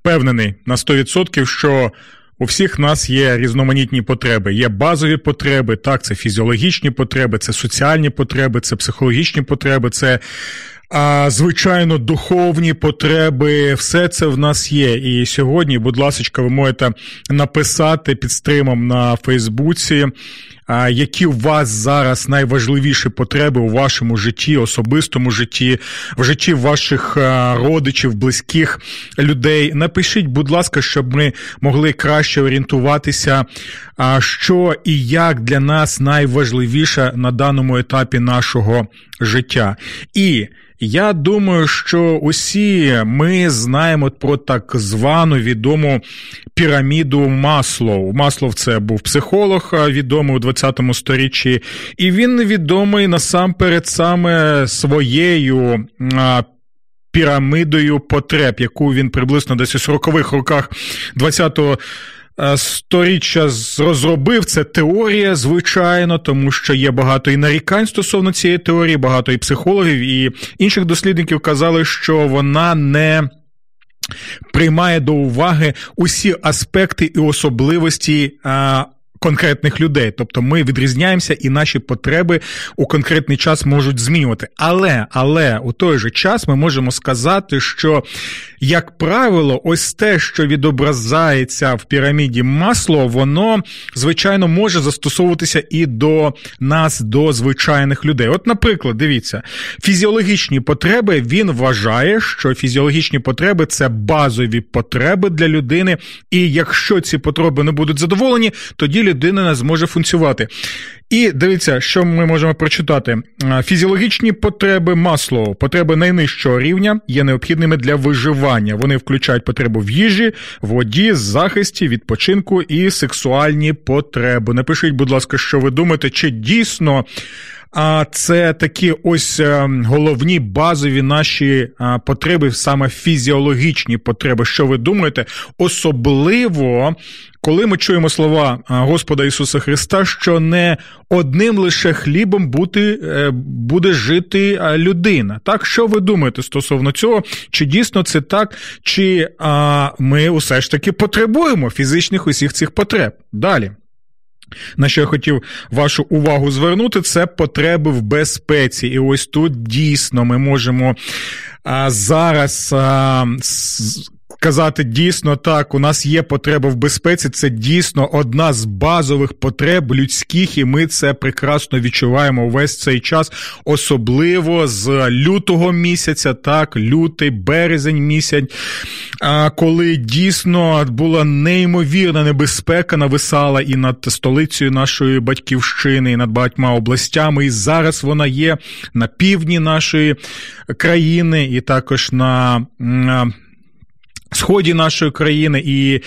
Впевнений на 100%, що у всіх нас є різноманітні потреби. Є базові потреби, так, це фізіологічні потреби, це соціальні потреби, це психологічні потреби, це а, звичайно, духовні потреби, все це в нас є. І сьогодні, будь ласка, ви можете написати під стримом на Фейсбуці, які у вас зараз найважливіші потреби у вашому житті, особистому житті, в житті ваших родичів, близьких людей. Напишіть, будь ласка, щоб ми могли краще орієнтуватися, що і як для нас найважливіше на даному етапі нашого життя. І я думаю, що усі ми знаємо про так звану відому піраміду Маслоу. Маслов це був психолог, відомий у 20 сторіччі, і він відомий насамперед саме своєю. Пірамидою потреб, яку він приблизно десь у 40-х роках 20-го Е, сторіччя розробив. Це теорія, звичайно, тому що є багато і нарікань стосовно цієї теорії, багато і психологів, і інших дослідників казали, що вона не. Приймає до уваги усі аспекти і особливості а, конкретних людей. Тобто ми відрізняємося, і наші потреби у конкретний час можуть змінювати. Але але у той же час ми можемо сказати, що, як правило, ось те, що відображається в піраміді масло, воно звичайно може застосовуватися і до нас, до звичайних людей. От, наприклад, дивіться, фізіологічні потреби він вважає, що фізіологічні потреби це базові потреби для людини, і якщо ці потреби не будуть задоволені, тоді людина не зможе функціонувати. І дивіться, що ми можемо прочитати: фізіологічні потреби масло, потреби найнижчого рівня є необхідними для виживання. Вони включають потребу в їжі, воді, захисті, відпочинку і сексуальні потреби. Напишіть, будь ласка, що ви думаєте, чи дійсно. А це такі ось е, головні базові наші потреби, саме фізіологічні потреби. Що ви думаєте? Особливо коли ми чуємо слова Господа Ісуса Христа, що не одним лише хлібом бути, е, буде жити людина. Так, що ви думаєте стосовно цього? Чи дійсно це так, чи а, ми усе ж таки потребуємо фізичних усіх цих потреб? Далі. На що я хотів вашу увагу звернути, це потреби в безпеці. І ось тут дійсно ми можемо а, зараз а, казати дійсно так, у нас є потреба в безпеці. Це дійсно одна з базових потреб людських, і ми це прекрасно відчуваємо увесь цей час, особливо з лютого місяця, так, лютий, березень місяць, коли дійсно була неймовірна небезпека, нависала і над столицею нашої батьківщини, і над багатьма областями. І зараз вона є на півдні нашої країни, і також на сході нашої країни, і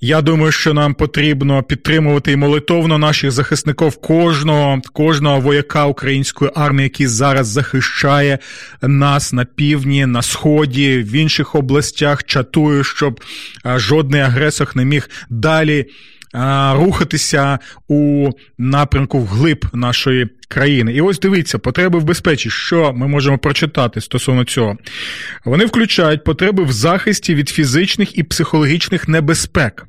я думаю, що нам потрібно підтримувати і молитовно наших захисників кожного кожного вояка української армії, який зараз захищає нас на півдні, на сході, в інших областях, чатує, щоб жодний агресор не міг далі рухатися у напрямку вглиб нашої країни. І ось дивіться, потреби в безпеці. Що ми можемо прочитати стосовно цього? Вони включають потреби в захисті від фізичних і психологічних небезпек.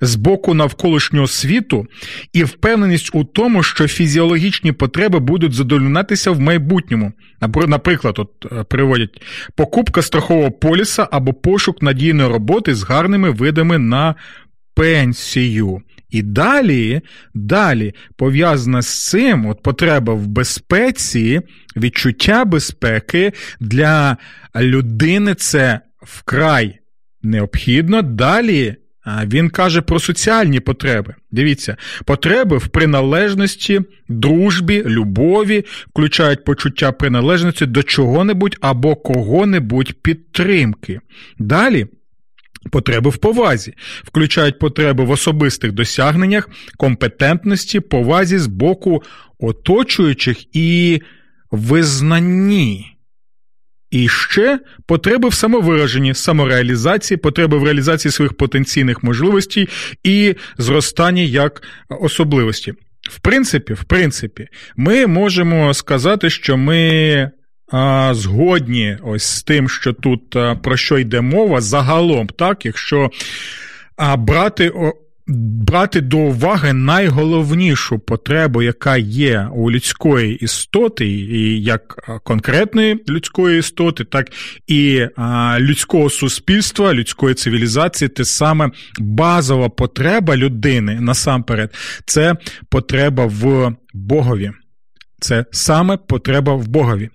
З боку навколишнього світу і впевненість у тому, що фізіологічні потреби будуть задовольнятися в майбутньому. Наприклад, от е, приводять покупка страхового поліса або пошук надійної роботи з гарними видами на пенсію. І далі, далі пов'язана з цим от потреба в безпеці, відчуття безпеки для людини це вкрай необхідно. Далі він каже про соціальні потреби. Дивіться, потреби в приналежності, дружбі, любові включають почуття приналежності до чого-небудь або кого-небудь підтримки. Далі Потреби в повазі, включають потреби в особистих досягненнях, компетентності, повазі з боку оточуючих і визнанні. І ще потреби в самовираженні, самореалізації, потреби в реалізації своїх потенційних можливостей і зростанні як особливості. В принципі, в принципі, ми можемо сказати, що ми згодні ось з тим, що тут про що йде мова, загалом, так, якщо брати брати до уваги найголовнішу потребу, яка є у людської істоти, і як конкретної людської істоти, так і людського суспільства, людської цивілізації, те саме базова потреба людини насамперед, це потреба в Богові. Це саме потреба в Богові.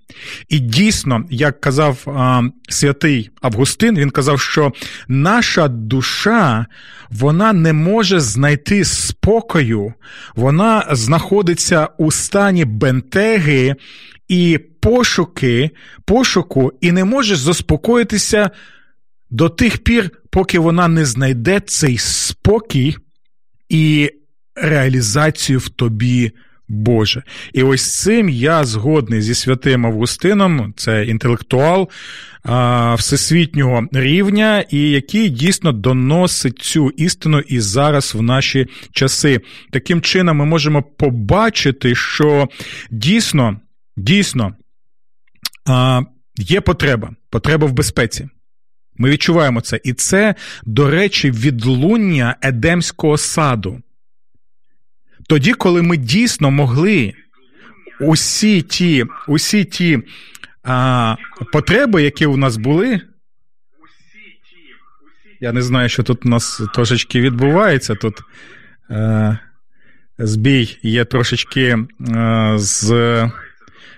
І дійсно, як казав а, святий Августин, він казав, що наша душа вона не може знайти спокою, вона знаходиться у стані бентеги і пошуки, пошуку, і не може заспокоїтися до тих пір, поки вона не знайде цей спокій і реалізацію в тобі. Боже. І ось цим я згодний зі святим Августином, це інтелектуал а, всесвітнього рівня, і який дійсно доносить цю істину і зараз в наші часи. Таким чином, ми можемо побачити, що дійсно, дійсно а, є потреба, потреба в безпеці. Ми відчуваємо це. І це, до речі, відлуння Едемського саду тоді, коли ми дійсно могли усі ті усі ті а, потреби, які у нас були. Я не знаю, що тут у нас трошечки відбувається. Тут е, збій є трошечки е, з,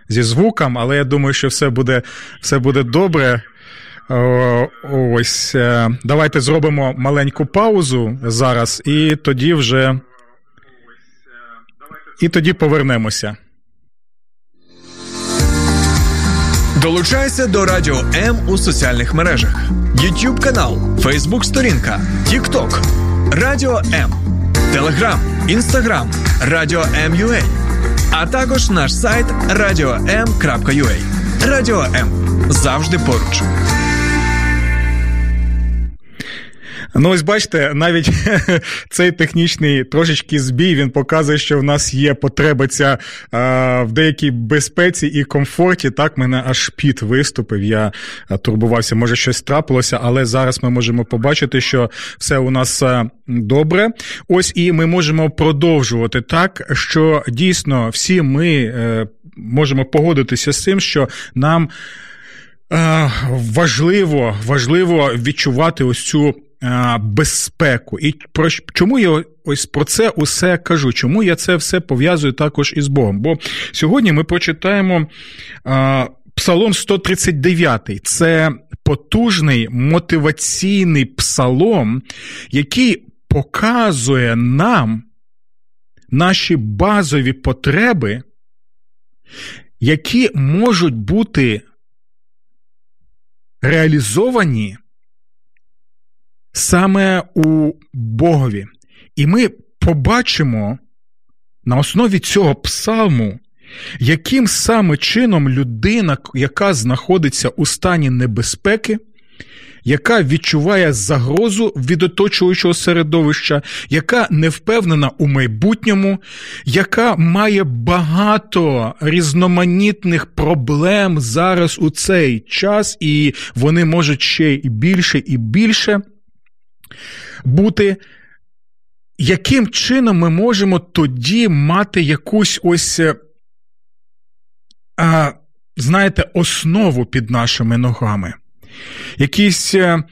зі звуком, але я думаю, що все буде, все буде добре. О, ось, е, давайте зробимо маленьку паузу зараз, і тоді вже і тоді повернемося. Долучайся до Радіо М у соціальних мережах: YouTube канал, Facebook сторінка, TikTok, Радіо М, Телеграм, Інстаграм, Радіо М.Ю.А. а також наш сайт radio.m.ua. Радіо М завжди поруч. Ну, ось бачите, навіть цей технічний трошечки збій він показує, що в нас є потреба ця а, в деякій безпеці і комфорті. Так, мене аж піт виступив. Я турбувався, може щось трапилося, але зараз ми можемо побачити, що все у нас добре. Ось і ми можемо продовжувати так, що дійсно всі ми е, можемо погодитися з цим, що нам. Важливо важливо відчувати ось цю безпеку. І про чому я ось про це усе кажу? Чому я це все пов'язую також із Богом? Бо сьогодні ми прочитаємо Псалом 139. Це потужний мотиваційний псалом, який показує нам наші базові потреби, які можуть бути реалізовані саме у Богові. І ми побачимо на основі цього псалму, яким саме чином людина, яка знаходиться у стані небезпеки, яка відчуває загрозу від оточуючого середовища, яка не впевнена у майбутньому, яка має багато різноманітних проблем зараз у цей час, і вони можуть ще і більше і більше бути. Яким чином ми можемо тоді мати якусь ось, е, а, знаєте, основу під нашими ногами? Якийсь е,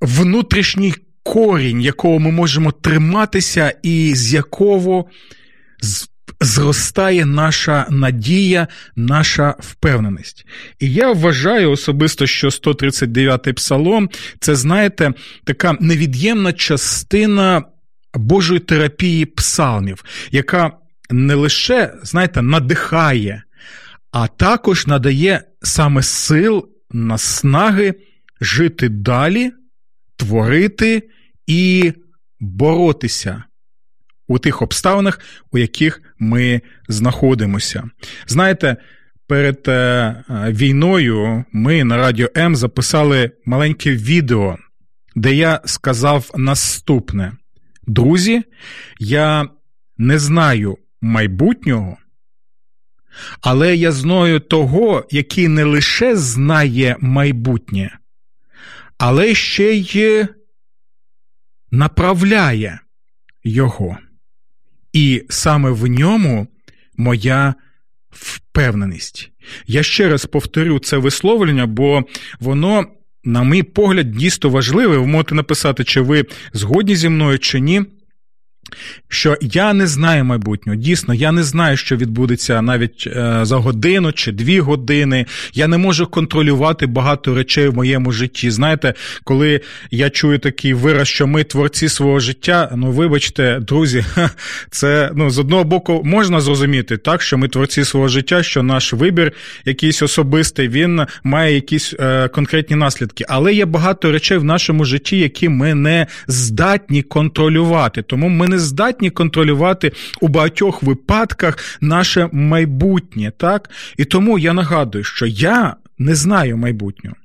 внутрішній корінь, якого ми можемо триматися, і з якого зростає наша надія, наша впевненість. І я вважаю особисто, що 139-й псалом це, знаєте, така невід'ємна частина Божої терапії псалмів, яка не лише, знаєте, надихає, а також надає саме сил, наснаги жити далі творити і боротися у тих обставинах, у яких ми знаходимося. Знаєте, перед е, війною ми на Радіо М записали маленьке відео, де я сказав наступне: друзі, я не знаю майбутнього, але я знаю того, який не лише знає майбутнє, але ще й направляє його. І саме в ньому моя впевненість. Я ще раз повторю це висловлення, бо воно, на мій погляд, дійсно важливе. Ви можете написати, чи ви згодні зі мною, чи ні що я не знаю майбутнього. Дійсно, я не знаю, що відбудеться навіть е, за годину чи дві години. Я не можу контролювати багато речей в моєму житті. Знаєте, коли я чую такий вираз, що ми творці свого життя, ну вибачте, друзі, це ну з одного боку можна зрозуміти так, що ми творці свого життя, що наш вибір якийсь особистий, він має якісь е, конкретні наслідки. Але є багато речей в нашому житті, які ми не здатні контролювати. Тому ми не здатні контролювати у багатьох випадках наше майбутнє, так? І тому я нагадую, що я не знаю майбутнього,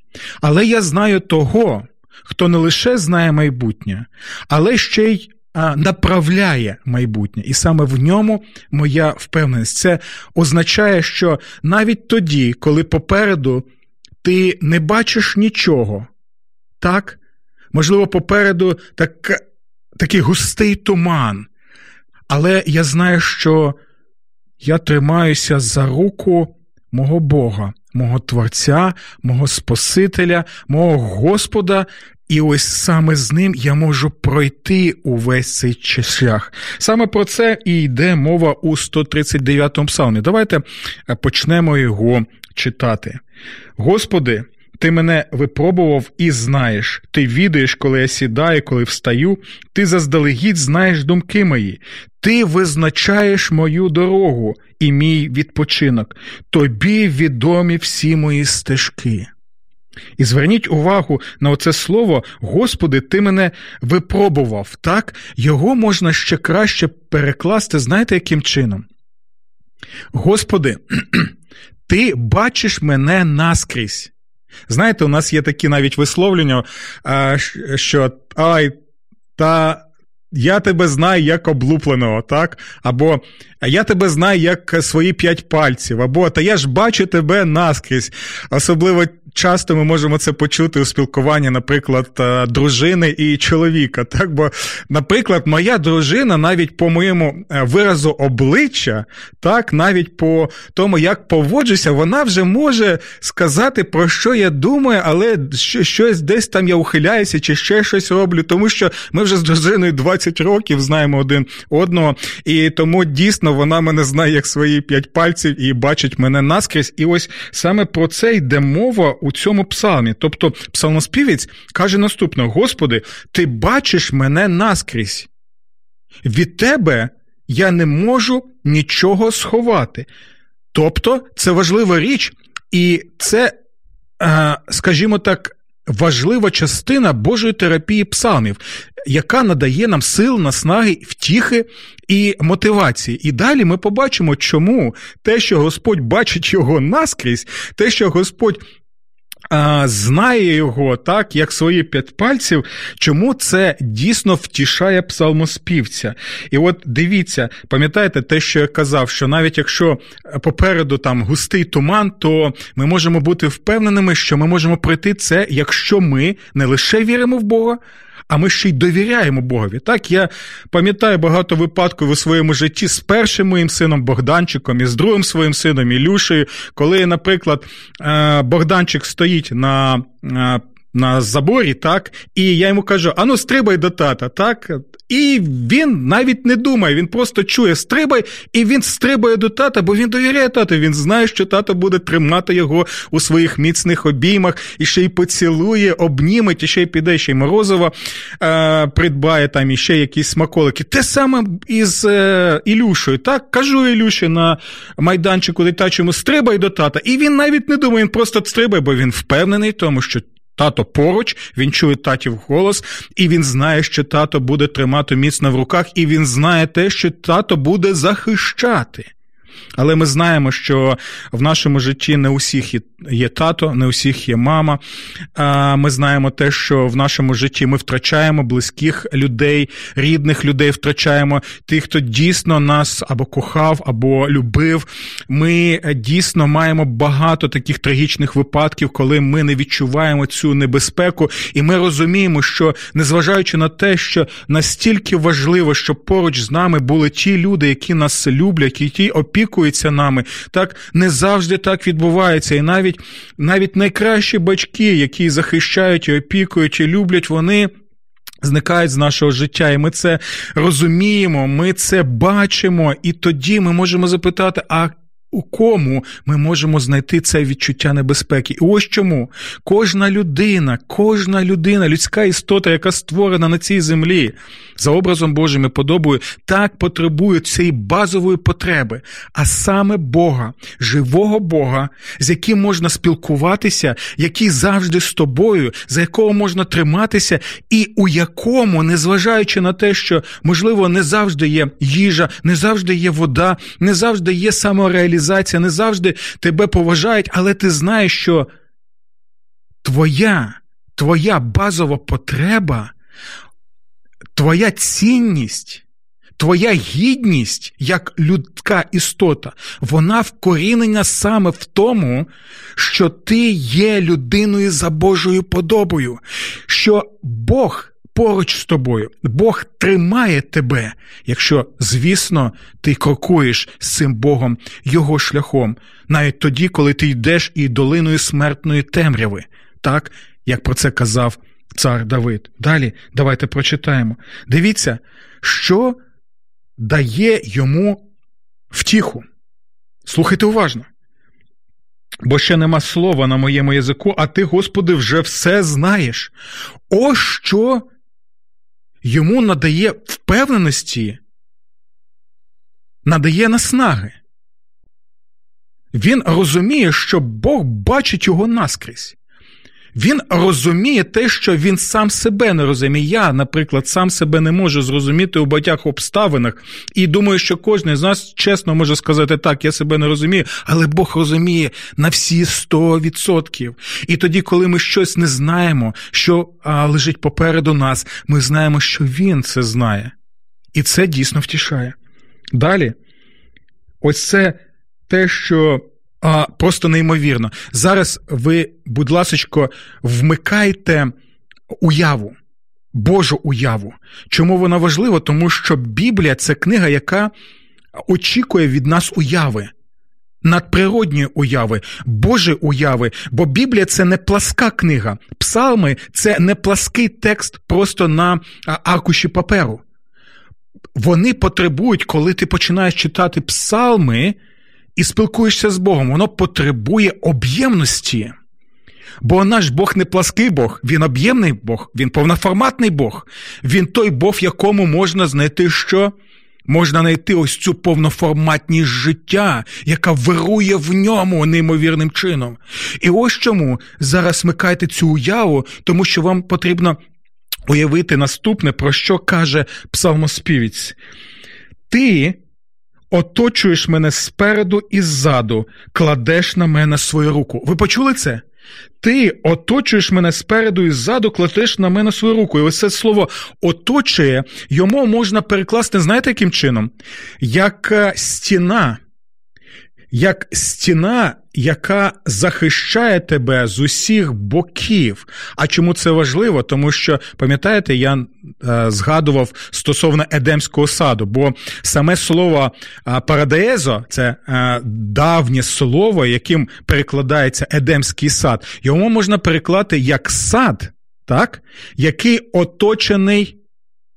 але я знаю того, хто не лише знає майбутнє, але ще й направляє майбутнє, і саме в ньому моя впевненість. Це означає, що навіть тоді, коли попереду ти не бачиш нічого, так, можливо, попереду так такий густий туман. Але я знаю, що я тримаюся за руку мого Бога, мого Творця, мого Спасителя, мого Господа, і ось саме з ним я можу пройти увесь цей шлях. Саме про це і йде мова у 139 псалмі. Давайте е, почнемо його читати. Господи, ти мене випробував і знаєш. Ти відаєш, коли я сідаю, коли встаю. Ти заздалегідь знаєш думки мої. Ти визначаєш мою дорогу і мій відпочинок. Тобі відомі всі мої стежки. І зверніть увагу на оце слово, Господи, ти мене випробував, так? Його можна ще краще перекласти, знаєте, яким чином? Господи, ти бачиш мене наскрізь. Знаєте, у нас є такі навіть висловлення, що ай, та я тебе знаю як облупленого, так? Або я тебе знаю як свої п'ять пальців, або та я ж бачу тебе наскрізь. Особливо часто ми можемо це почути у спілкуванні, наприклад, е, дружини і чоловіка. Так, бо, наприклад, моя дружина навіть по моєму е, виразу обличчя, так, навіть по тому, як поводжуся, вона вже може сказати, про що я думаю, але щось десь там я ухиляюся чи ще щось роблю, тому що ми вже з дружиною 20 років знаємо один одного, і тому дійсно вона мене знає як свої п'ять пальців і бачить мене наскрізь. І ось саме про це йде мова у цьому псалмі. Тобто, псалмоспівець каже наступне: Господи, ти бачиш мене наскрізь. Від тебе я не можу нічого сховати. Тобто, це важлива річ, і це, е, скажімо так, важлива частина Божої терапії псалмів, яка надає нам сил, наснаги, втіхи і мотивації. І далі ми побачимо, чому те, що Господь бачить його наскрізь, те, що Господь знає його так, як свої п'ять пальців, чому це дійсно втішає псалмоспівця. І от дивіться, пам'ятаєте те, що я казав, що навіть якщо попереду там густий туман, то ми можемо бути впевненими, що ми можемо пройти це, якщо ми не лише віримо в Бога а ми ще й довіряємо Богові. Так, я пам'ятаю багато випадків у своєму житті з першим моїм сином Богданчиком і з другим своїм сином Ілюшею, коли, наприклад, е, Богданчик стоїть на. На заборі, так, і я йому кажу: ану, стрибай до тата, так. І він навіть не думає, він просто чує стрибай, і він стрибає до тата, бо він довіряє тату. Він знає, що тато буде тримати його у своїх міцних обіймах, і ще й поцілує, обніметь, і ще й піде, ще й морозова е, придбає там і ще якісь смаколики. Те саме із е, Ілюшею. Так, кажу Ілюші на майданчику дитячому, стрибай до тата. І він навіть не думає, він просто стрибає, бо він впевнений в тому, що Тато поруч, він чує татів голос, і він знає, що тато буде тримати міцно в руках, і він знає те, що тато буде захищати. Але ми знаємо, що в нашому житті не усіх є тато, не усіх є мама. Ми знаємо те, що в нашому житті ми втрачаємо близьких людей, рідних людей втрачаємо тих, хто дійсно нас або кохав, або любив. Ми дійсно маємо багато таких трагічних випадків, коли ми не відчуваємо цю небезпеку, і ми розуміємо, що незважаючи на те, що настільки важливо, щоб поруч з нами були ті люди, які нас люблять, які опікують опікується нами. Так не завжди так відбувається. І навіть навіть найкращі батьки, які захищають і опікують і люблять, вони. Зникають з нашого життя, і ми це розуміємо, ми це бачимо, і тоді ми можемо запитати: а у кому ми можемо знайти це відчуття небезпеки? І ось чому кожна людина, кожна людина, людська істота, яка створена на цій землі, за образом Божим і подобою, так потребує цієї базової потреби, а саме Бога, живого Бога, з яким можна спілкуватися, який завжди з тобою, за якого можна триматися, і у якому, незважаючи на те, що можливо не завжди є їжа, не завжди є вода, не завжди є самореалізація, не завжди тебе поважають, але ти знаєш, що твоя, твоя базова потреба твоя цінність, твоя гідність як людська істота, вона вкорінена саме в тому, що ти є людиною за Божою подобою, що Бог. Поруч з тобою, Бог тримає тебе, якщо, звісно, ти крокуєш з цим Богом його шляхом, навіть тоді, коли ти йдеш і долиною смертної темряви, так як про це казав цар Давид. Далі давайте прочитаємо. Дивіться, що дає йому втіху. Слухайте уважно. Бо ще нема слова на моєму язику, а ти, Господи, вже все знаєш. Ось що йому надає впевненості, надає наснаги. Він розуміє, що Бог бачить його наскрізь. Він розуміє те, що він сам себе не розуміє. Я, наприклад, сам себе не можу зрозуміти у багатьох обставинах, і думаю, що кожен з нас чесно може сказати так, я себе не розумію, але Бог розуміє на всі 100%. І тоді, коли ми щось не знаємо, що а, лежить попереду нас, ми знаємо, що Він це знає. І це дійсно втішає. Далі, ось це те, що а, просто неймовірно. Зараз ви, будь ласка, вмикайте уяву, Божу уяву. Чому вона важлива? Тому що Біблія це книга, яка очікує від нас уяви. Надприродньої уяви, Божої уяви, бо Біблія це не пласка книга. Псалми це не плаский текст просто на аркуші паперу. Вони потребують, коли ти починаєш читати псалми, і спілкуєшся з Богом, воно потребує об'ємності. Бо наш Бог не плаский Бог, він об'ємний Бог, він повноформатний Бог, він той Бог, якому можна знайти що? Можна знайти ось цю повноформатність життя, яка вирує в ньому неймовірним чином. І ось чому зараз смикайте цю уяву, тому що вам потрібно уявити наступне, про що каже псалмоспівець. Ти оточуєш мене спереду і ззаду, кладеш на мене свою руку. Ви почули це? Ти оточуєш мене спереду і ззаду, кладеш на мене свою руку. І ось це слово оточує, йому можна перекласти, знаєте, яким чином? Як е, стіна, як стіна, яка захищає тебе з усіх боків. А чому це важливо? Тому що, пам'ятаєте, я е, згадував стосовно Едемського саду, бо саме слово е, парадеезо це е, давнє слово, яким перекладається Едемський сад. Йому можна переклати як сад, так? який оточений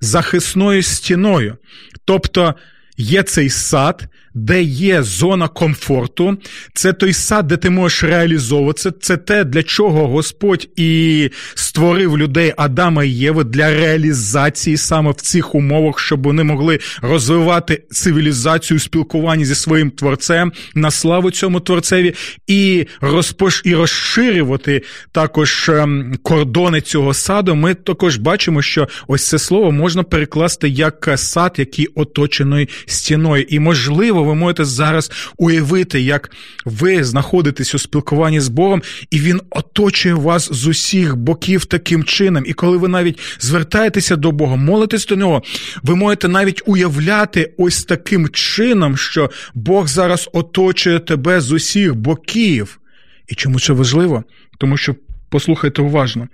захисною стіною. Тобто є цей сад, де є зона комфорту, це той сад, де ти можеш реалізовуватися. Це те, для чого Господь і створив людей Адама і Єви для реалізації саме в цих умовах, щоб вони могли розвивати цивілізацію спілкування зі своїм творцем на славу цьому творцеві і розпош... і розширювати також ем, кордони цього саду. Ми також бачимо, що ось це слово можна перекласти як сад, який оточений стіною. І можливо, ви можете зараз уявити, як ви знаходитесь у спілкуванні з Богом, і він оточує вас з усіх боків таким чином. І коли ви навіть звертаєтеся до Бога, молитесь до нього, ви можете навіть уявляти ось таким чином, що Бог зараз оточує тебе з усіх боків. І чому це важливо? Тому що. Послухайте уважно,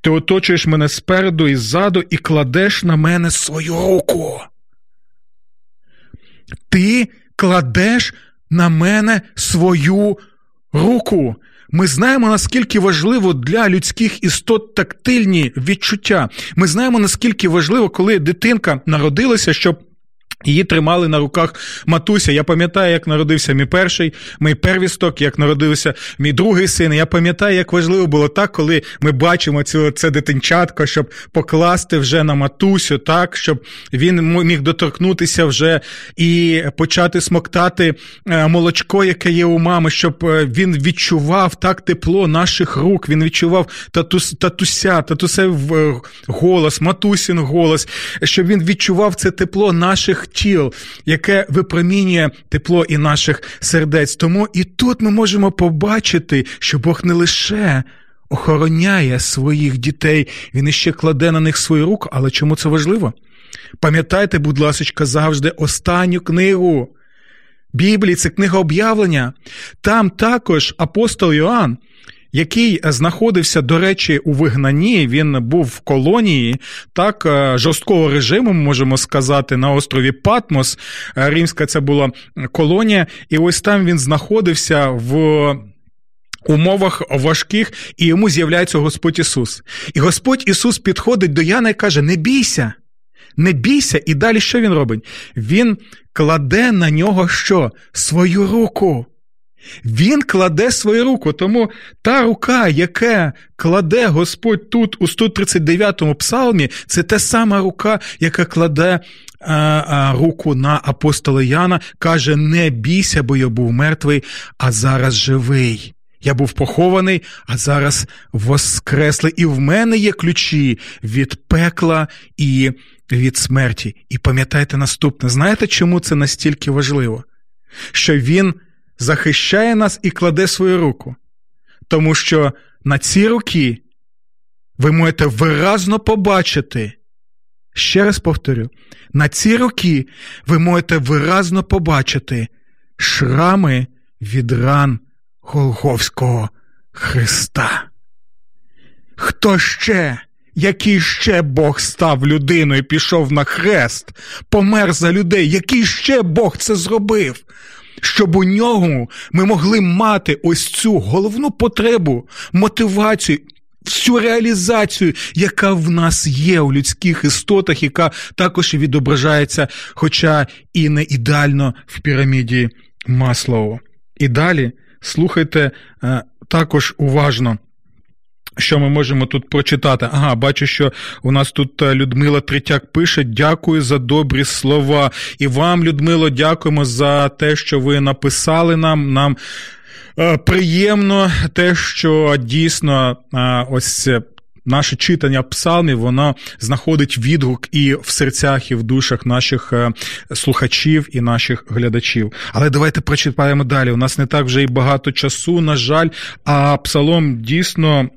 ти оточуєш мене спереду і ззаду і кладеш на мене свою руку. Ти кладеш на мене свою руку. Ми знаємо, наскільки важливо для людських істот тактильні відчуття. Ми знаємо, наскільки важливо, коли дитинка народилася, щоб. Її тримали на руках матуся. Я пам'ятаю, як народився мій перший, мій первісток, як народився мій другий син. Я пам'ятаю, як важливо було так, коли ми бачимо цю це дитинчатко, щоб покласти вже на матусю, так, щоб він міг доторкнутися вже і почати смоктати молочко, яке є у мами, щоб він відчував так тепло наших рук. Він відчував татус, татуся, татусев голос, матусін голос, щоб він відчував це тепло наших тіл, яке випромінює тепло і наших сердець. Тому і тут ми можемо побачити, що Бог не лише охороняє своїх дітей, він іще кладе на них свою руку. Але чому це важливо? Пам'ятайте, будь ласка, завжди останню книгу Біблії, це книга об'явлення. Там також апостол Йоанн який знаходився, до речі, у вигнанні. Він був в колонії так жорсткого режиму, можемо сказати, на острові Патмос. Римська це була колонія, і ось там він знаходився в. Умовах важких, і йому з'являється Господь Ісус. І Господь Ісус підходить до Яна і каже: Не бійся, не бійся. І далі що він робить? Він кладе на нього що? Свою руку. Він кладе свою руку, тому та рука, яка кладе Господь тут у 139-му псалмі, це та сама рука, яка кладе а, а, руку на апостола Яна, каже: Не бійся, бо я був мертвий, а зараз живий. Я був похований, а зараз воскресли. І в мене є ключі від пекла і від смерті. І пам'ятайте наступне: знаєте, чому це настільки важливо? Що він захищає нас і кладе свою руку. Тому що на ці руки ви можете виразно побачити, ще раз повторю, на ці руки ви можете виразно побачити шрами від ран Голговського Христа. Хто ще? Який ще Бог став людиною, пішов на хрест, помер за людей, який ще Бог це зробив? Щоб у нього ми могли мати ось цю головну потребу, мотивацію. Всю реалізацію, яка в нас є у людських істотах, яка також і відображається, хоча і не ідеально в піраміді Маслоу. І далі слухайте е, також уважно. Що ми можемо тут прочитати? Ага, бачу, що у нас тут е, Людмила Третяк пише: дякую за добрі слова. І вам, Людмило, дякуємо за те, що ви написали нам. Нам е, приємно те, що дійсно е, ось наше читання псалмів, воно знаходить відгук і в серцях, і в душах наших е, слухачів і наших глядачів. Але давайте прочитаємо далі. У нас не так вже і багато часу, на жаль, а псалом дійсно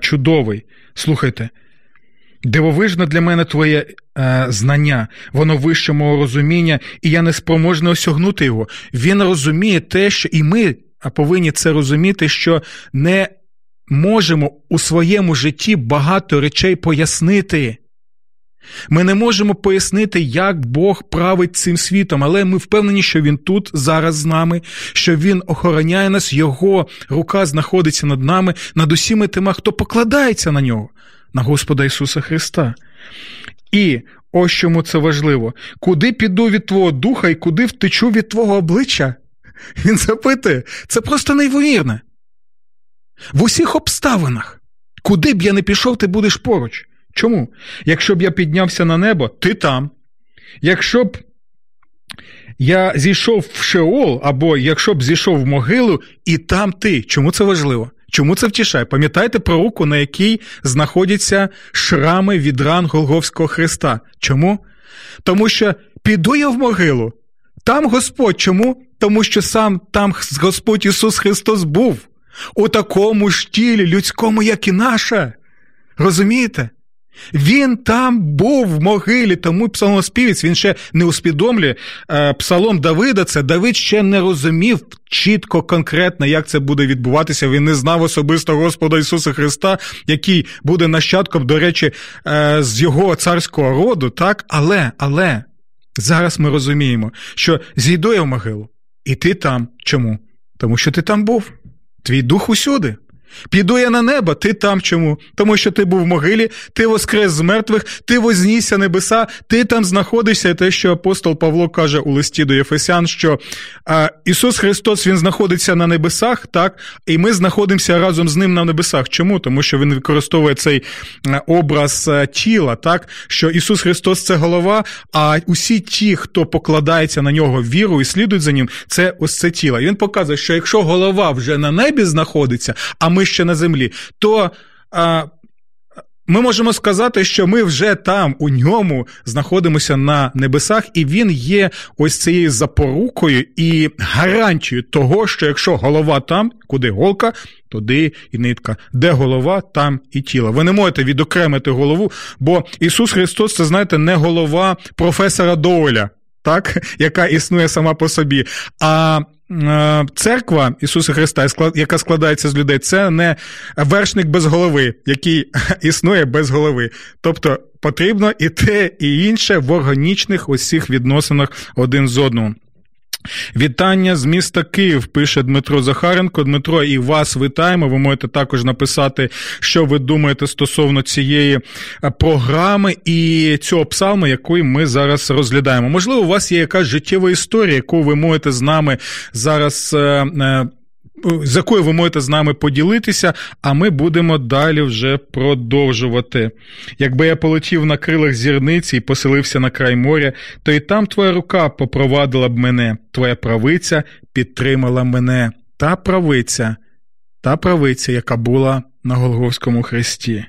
чудовий. Слухайте. Дивовижно для мене твоє е, знання, воно вище мого розуміння, і я не спроможний осягнути його. Він розуміє те, що і ми повинні це розуміти, що не можемо у своєму житті багато речей пояснити. Ми не можемо пояснити, як Бог править цим світом, але ми впевнені, що Він тут зараз з нами, що Він охороняє нас, Його рука знаходиться над нами, над усіми тима, хто покладається на нього, на Господа Ісуса Христа. І ось чому це важливо. Куди піду від твого духа і куди втечу від твого обличчя? Він запитує, це просто неймовірне. В усіх обставинах, куди б я не пішов, ти будеш поруч. Чому? Якщо б я піднявся на небо, ти там. Якщо б я зійшов в Шеол, або якщо б зійшов в могилу, і там ти. Чому це важливо? Чому це втішає? Пам'ятаєте про руку, на якій знаходяться шрами від ран Голговського Христа? Чому? Тому що піду я в могилу, там Господь. Чому? Тому що сам там Господь Ісус Христос був у такому ж тілі людському, як і наше. Розумієте? Він там був в могилі, тому псалмоспівець він ще не усвідомлює е, псалом Давида. Це Давид ще не розумів чітко, конкретно, як це буде відбуватися. Він не знав особисто Господа Ісуса Христа, який буде нащадком, до речі, е, з його царського роду. Так, але, але зараз ми розуміємо, що зійду я в могилу, і ти там. Чому? Тому що ти там був. Твій дух усюди. Піду я на небо, ти там чому? Тому що ти був в могилі, ти воскрес з мертвих, ти вознісся небеса, ти там знаходишся, і те, що апостол Павло каже у листі до Єфесян, що а, Ісус Христос Він знаходиться на небесах, так, і ми знаходимося разом з ним на небесах. Чому? Тому що Він використовує цей образ тіла, так, що Ісус Христос це голова, а усі ті, хто покладається на нього віру і слідують за ним, це ось це тіло. І він показує, що якщо голова вже на небі знаходиться, а ми ще на землі, то а, ми можемо сказати, що ми вже там, у ньому, знаходимося на небесах, і він є ось цією запорукою і гарантією того, що якщо голова там, куди голка, туди і нитка. Де голова, там і тіло. Ви не можете відокремити голову, бо Ісус Христос, це знаєте, не голова професора Доуля, так, яка існує сама по собі. а Церква Ісуса Христа, яка складається з людей, це не вершник без голови, який існує без голови. Тобто потрібно і те, і інше в органічних усіх відносинах один з одним. Вітання з міста Київ, пише Дмитро Захаренко. Дмитро, і вас вітаємо. Ви можете також написати, що ви думаєте стосовно цієї програми і цього псалму, який ми зараз розглядаємо. Можливо, у вас є якась життєва історія, яку ви можете з нами зараз е, е, з якою ви можете з нами поділитися, а ми будемо далі вже продовжувати. Якби я полетів на крилах зірниці і поселився на край моря, то і там твоя рука попровадила б мене, твоя правиця підтримала мене, та правиця, та правиця, яка була на Голговському хресті.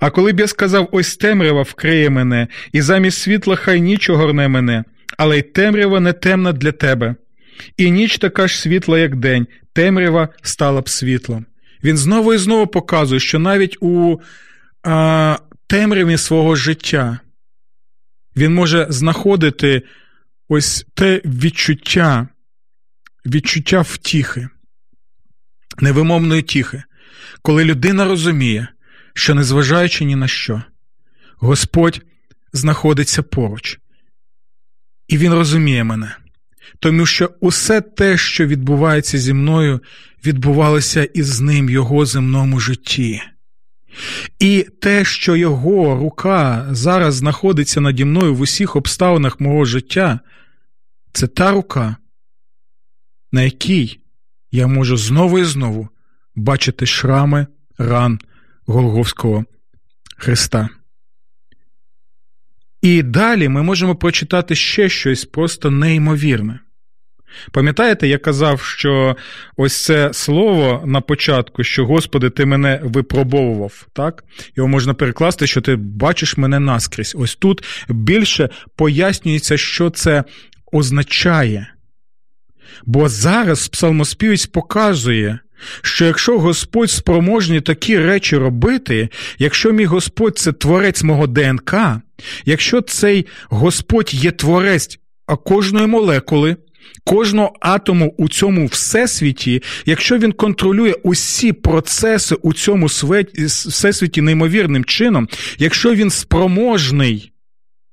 А коли б я сказав, ось темрява вкриє мене, і замість світла хай ніч огорне мене, але й темрява не темна для тебе. І ніч така ж світла, як день, темрява стала б світлом. Він знову і знову показує, що навіть у а, темряві свого життя він може знаходити ось те відчуття, відчуття втіхи, невимовної тіхи, коли людина розуміє, що, незважаючи ні на що, Господь знаходиться поруч, і Він розуміє мене тому що усе те, що відбувається зі мною, відбувалося і з ним його земному житті. І те, що його рука зараз знаходиться наді мною в усіх обставинах мого життя, це та рука, на якій я можу знову і знову бачити шрами ран Голговського Христа. І далі ми можемо прочитати ще щось просто неймовірне. Пам'ятаєте, я казав, що ось це слово на початку, що Господи, ти мене випробовував, так? Його можна перекласти, що ти бачиш мене наскрізь. Ось тут більше пояснюється, що це означає. Бо зараз псалмоспівець показує, що якщо Господь спроможний такі речі робити, якщо мій Господь це творець мого ДНК, якщо цей Господь є творець кожної молекули, кожного атому у цьому всесвіті, якщо він контролює усі процеси у цьому всесвіті неймовірним чином, якщо він спроможний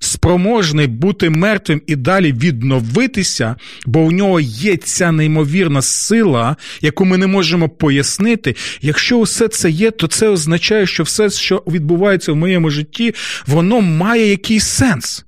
спроможний бути мертвим і далі відновитися, бо у нього є ця неймовірна сила, яку ми не можемо пояснити. Якщо усе це є, то це означає, що все, що відбувається в моєму житті, воно має якийсь сенс.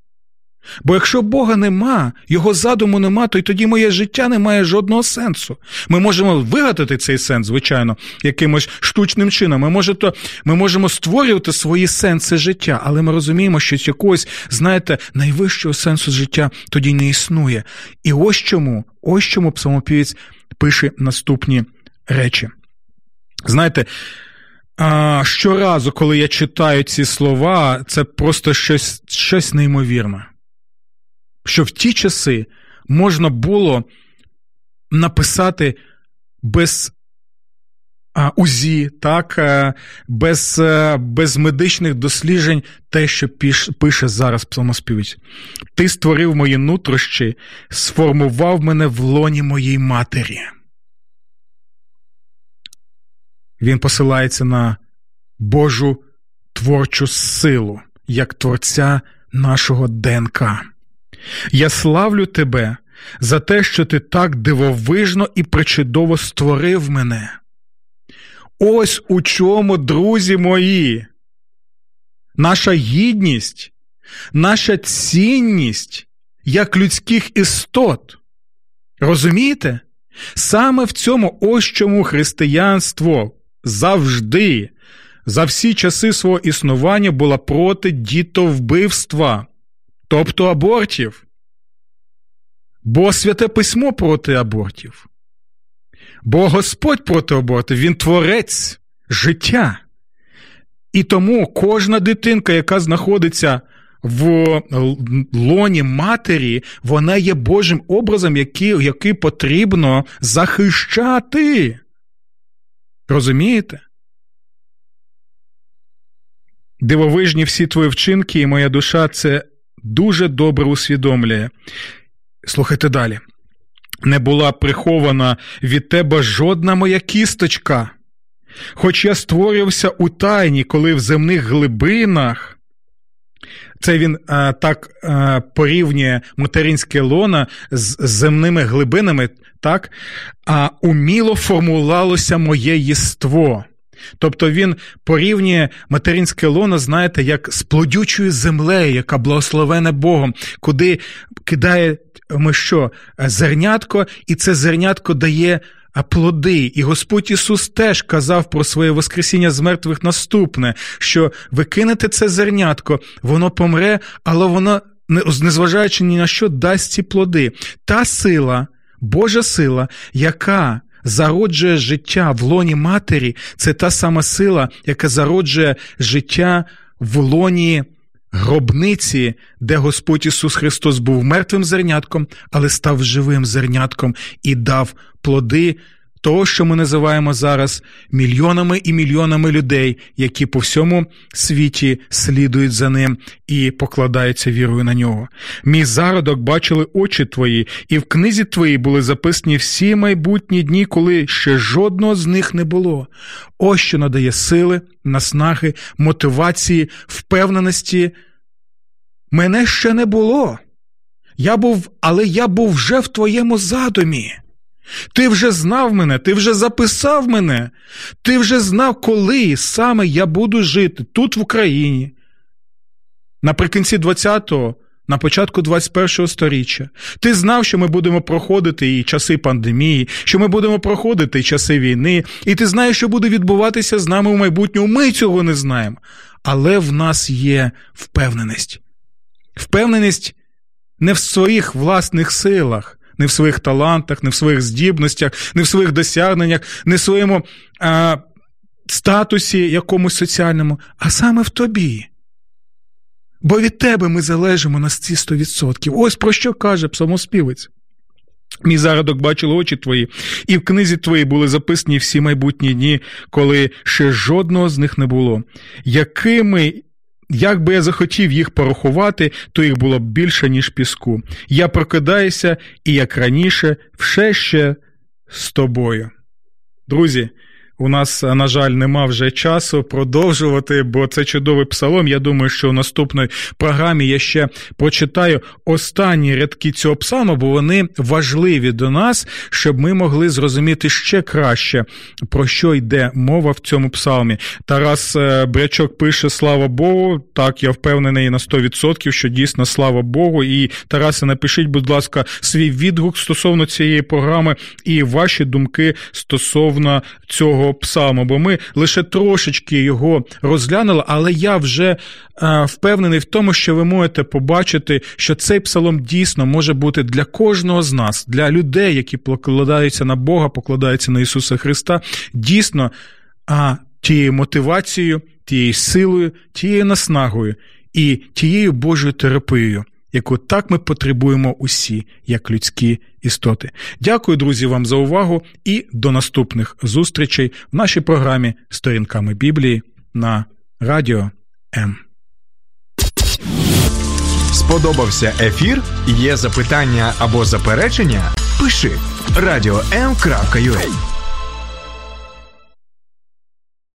Бо якщо Бога нема, його задуму нема, то й тоді моє життя не має жодного сенсу. Ми можемо вигадати цей сенс, звичайно, якимось штучним чином. Ми, може, то, ми можемо створювати свої сенси життя, але ми розуміємо, що якогось, знаєте, найвищого сенсу життя тоді не існує. І ось чому, ось чому псалмопівець пише наступні речі. Знаєте, а, щоразу, коли я читаю ці слова, це просто щось, щось неймовірне що в ті часи можна було написати без УЗІ, так, е, без е, без медичних досліджень те, що піш, пише зараз псалмоспівець. Ти створив мої нутрощі, сформував мене в лоні моїй матері. Він посилається на Божу творчу силу, як творця нашого ДНК. Я славлю тебе за те, що ти так дивовижно і причудово створив мене. Ось у чому, друзі мої, наша гідність, наша цінність як людських істот. Розумієте? Саме в цьому ось чому християнство завжди, за всі часи свого існування було проти дітовбивства тобто абортів. Бо святе письмо проти абортів. Бо Господь проти абортів, Він творець життя. І тому кожна дитинка, яка знаходиться в лоні матері, вона є Божим образом, який, який потрібно захищати. Розумієте? Дивовижні всі твої вчинки, і моя душа це дуже добре усвідомлює. Слухайте далі. Не була прихована від тебе жодна моя кісточка. Хоч я створювався у тайні, коли в земних глибинах. Це він а, е, так а, е, порівнює материнське лона з земними глибинами, так, а уміло формулалося моє єство. Тобто він порівнює материнське лоно, знаєте, як з плодючою землею, яка благословена Богом, куди кидає ми що, зернятко, і це зернятко дає плоди. І Господь Ісус теж казав про своє Воскресіння з мертвих наступне, що ви кинете це зернятко, воно помре, але воно, незважаючи ні на що, дасть ці плоди. Та сила, Божа сила, яка зароджує життя в лоні матері, це та сама сила, яка зароджує життя в лоні гробниці, де Господь Ісус Христос був мертвим зернятком, але став живим зернятком і дав плоди того, що ми називаємо зараз мільйонами і мільйонами людей, які по всьому світі слідують за ним і покладаються вірою на нього. Мій зародок бачили очі твої, і в книзі твоїй були записані всі майбутні дні, коли ще жодного з них не було. Ось що надає сили, наснаги, мотивації, впевненості. Мене ще не було. Я був, але я був вже в твоєму задумі. Ти вже знав мене, ти вже записав мене, ти вже знав, коли саме я буду жити тут в Україні. Наприкінці 20-го, на початку 21-го сторіччя. Ти знав, що ми будемо проходити і часи пандемії, що ми будемо проходити і часи війни, і ти знаєш, що буде відбуватися з нами в майбутньому. Ми цього не знаємо. Але в нас є впевненість. Впевненість не в своїх власних силах не в своїх талантах, не в своїх здібностях, не в своїх досягненнях, не в своєму а, статусі якомусь соціальному, а саме в тобі. Бо від тебе ми залежимо на ці 100%. Ось про що каже псалмоспівець. Мій зародок бачили очі твої, і в книзі твоїй були записані всі майбутні дні, коли ще жодного з них не було. Якими як би я захотів їх порахувати, то їх було б більше, ніж піску. Я прокидаюся і, як раніше, все ще з тобою. Друзі, у нас, на жаль, нема вже часу продовжувати, бо це чудовий псалом. Я думаю, що у наступній програмі я ще прочитаю останні рядки цього псалму, бо вони важливі до нас, щоб ми могли зрозуміти ще краще, про що йде мова в цьому псалмі. Тарас е, Брячок пише: Слава Богу. Так, я впевнений на 100%, що дійсно слава Богу. І Тарасе, напишіть, будь ласка, свій відгук стосовно цієї програми і ваші думки стосовно цього псалму, бо ми лише трошечки його розглянули, але я вже е, впевнений в тому, що ви можете побачити, що цей псалом дійсно може бути для кожного з нас, для людей, які покладаються на Бога, покладаються на Ісуса Христа, дійсно тією мотивацією, тією силою, тією наснагою і тією Божою терапією. Яку так ми потребуємо усі, як людські істоти. Дякую, друзі, вам за увагу і до наступних зустрічей в нашій програмі Сторінками Біблії на Радіо М. Сподобався ефір? Є запитання або заперечення? Пиши радіом.ua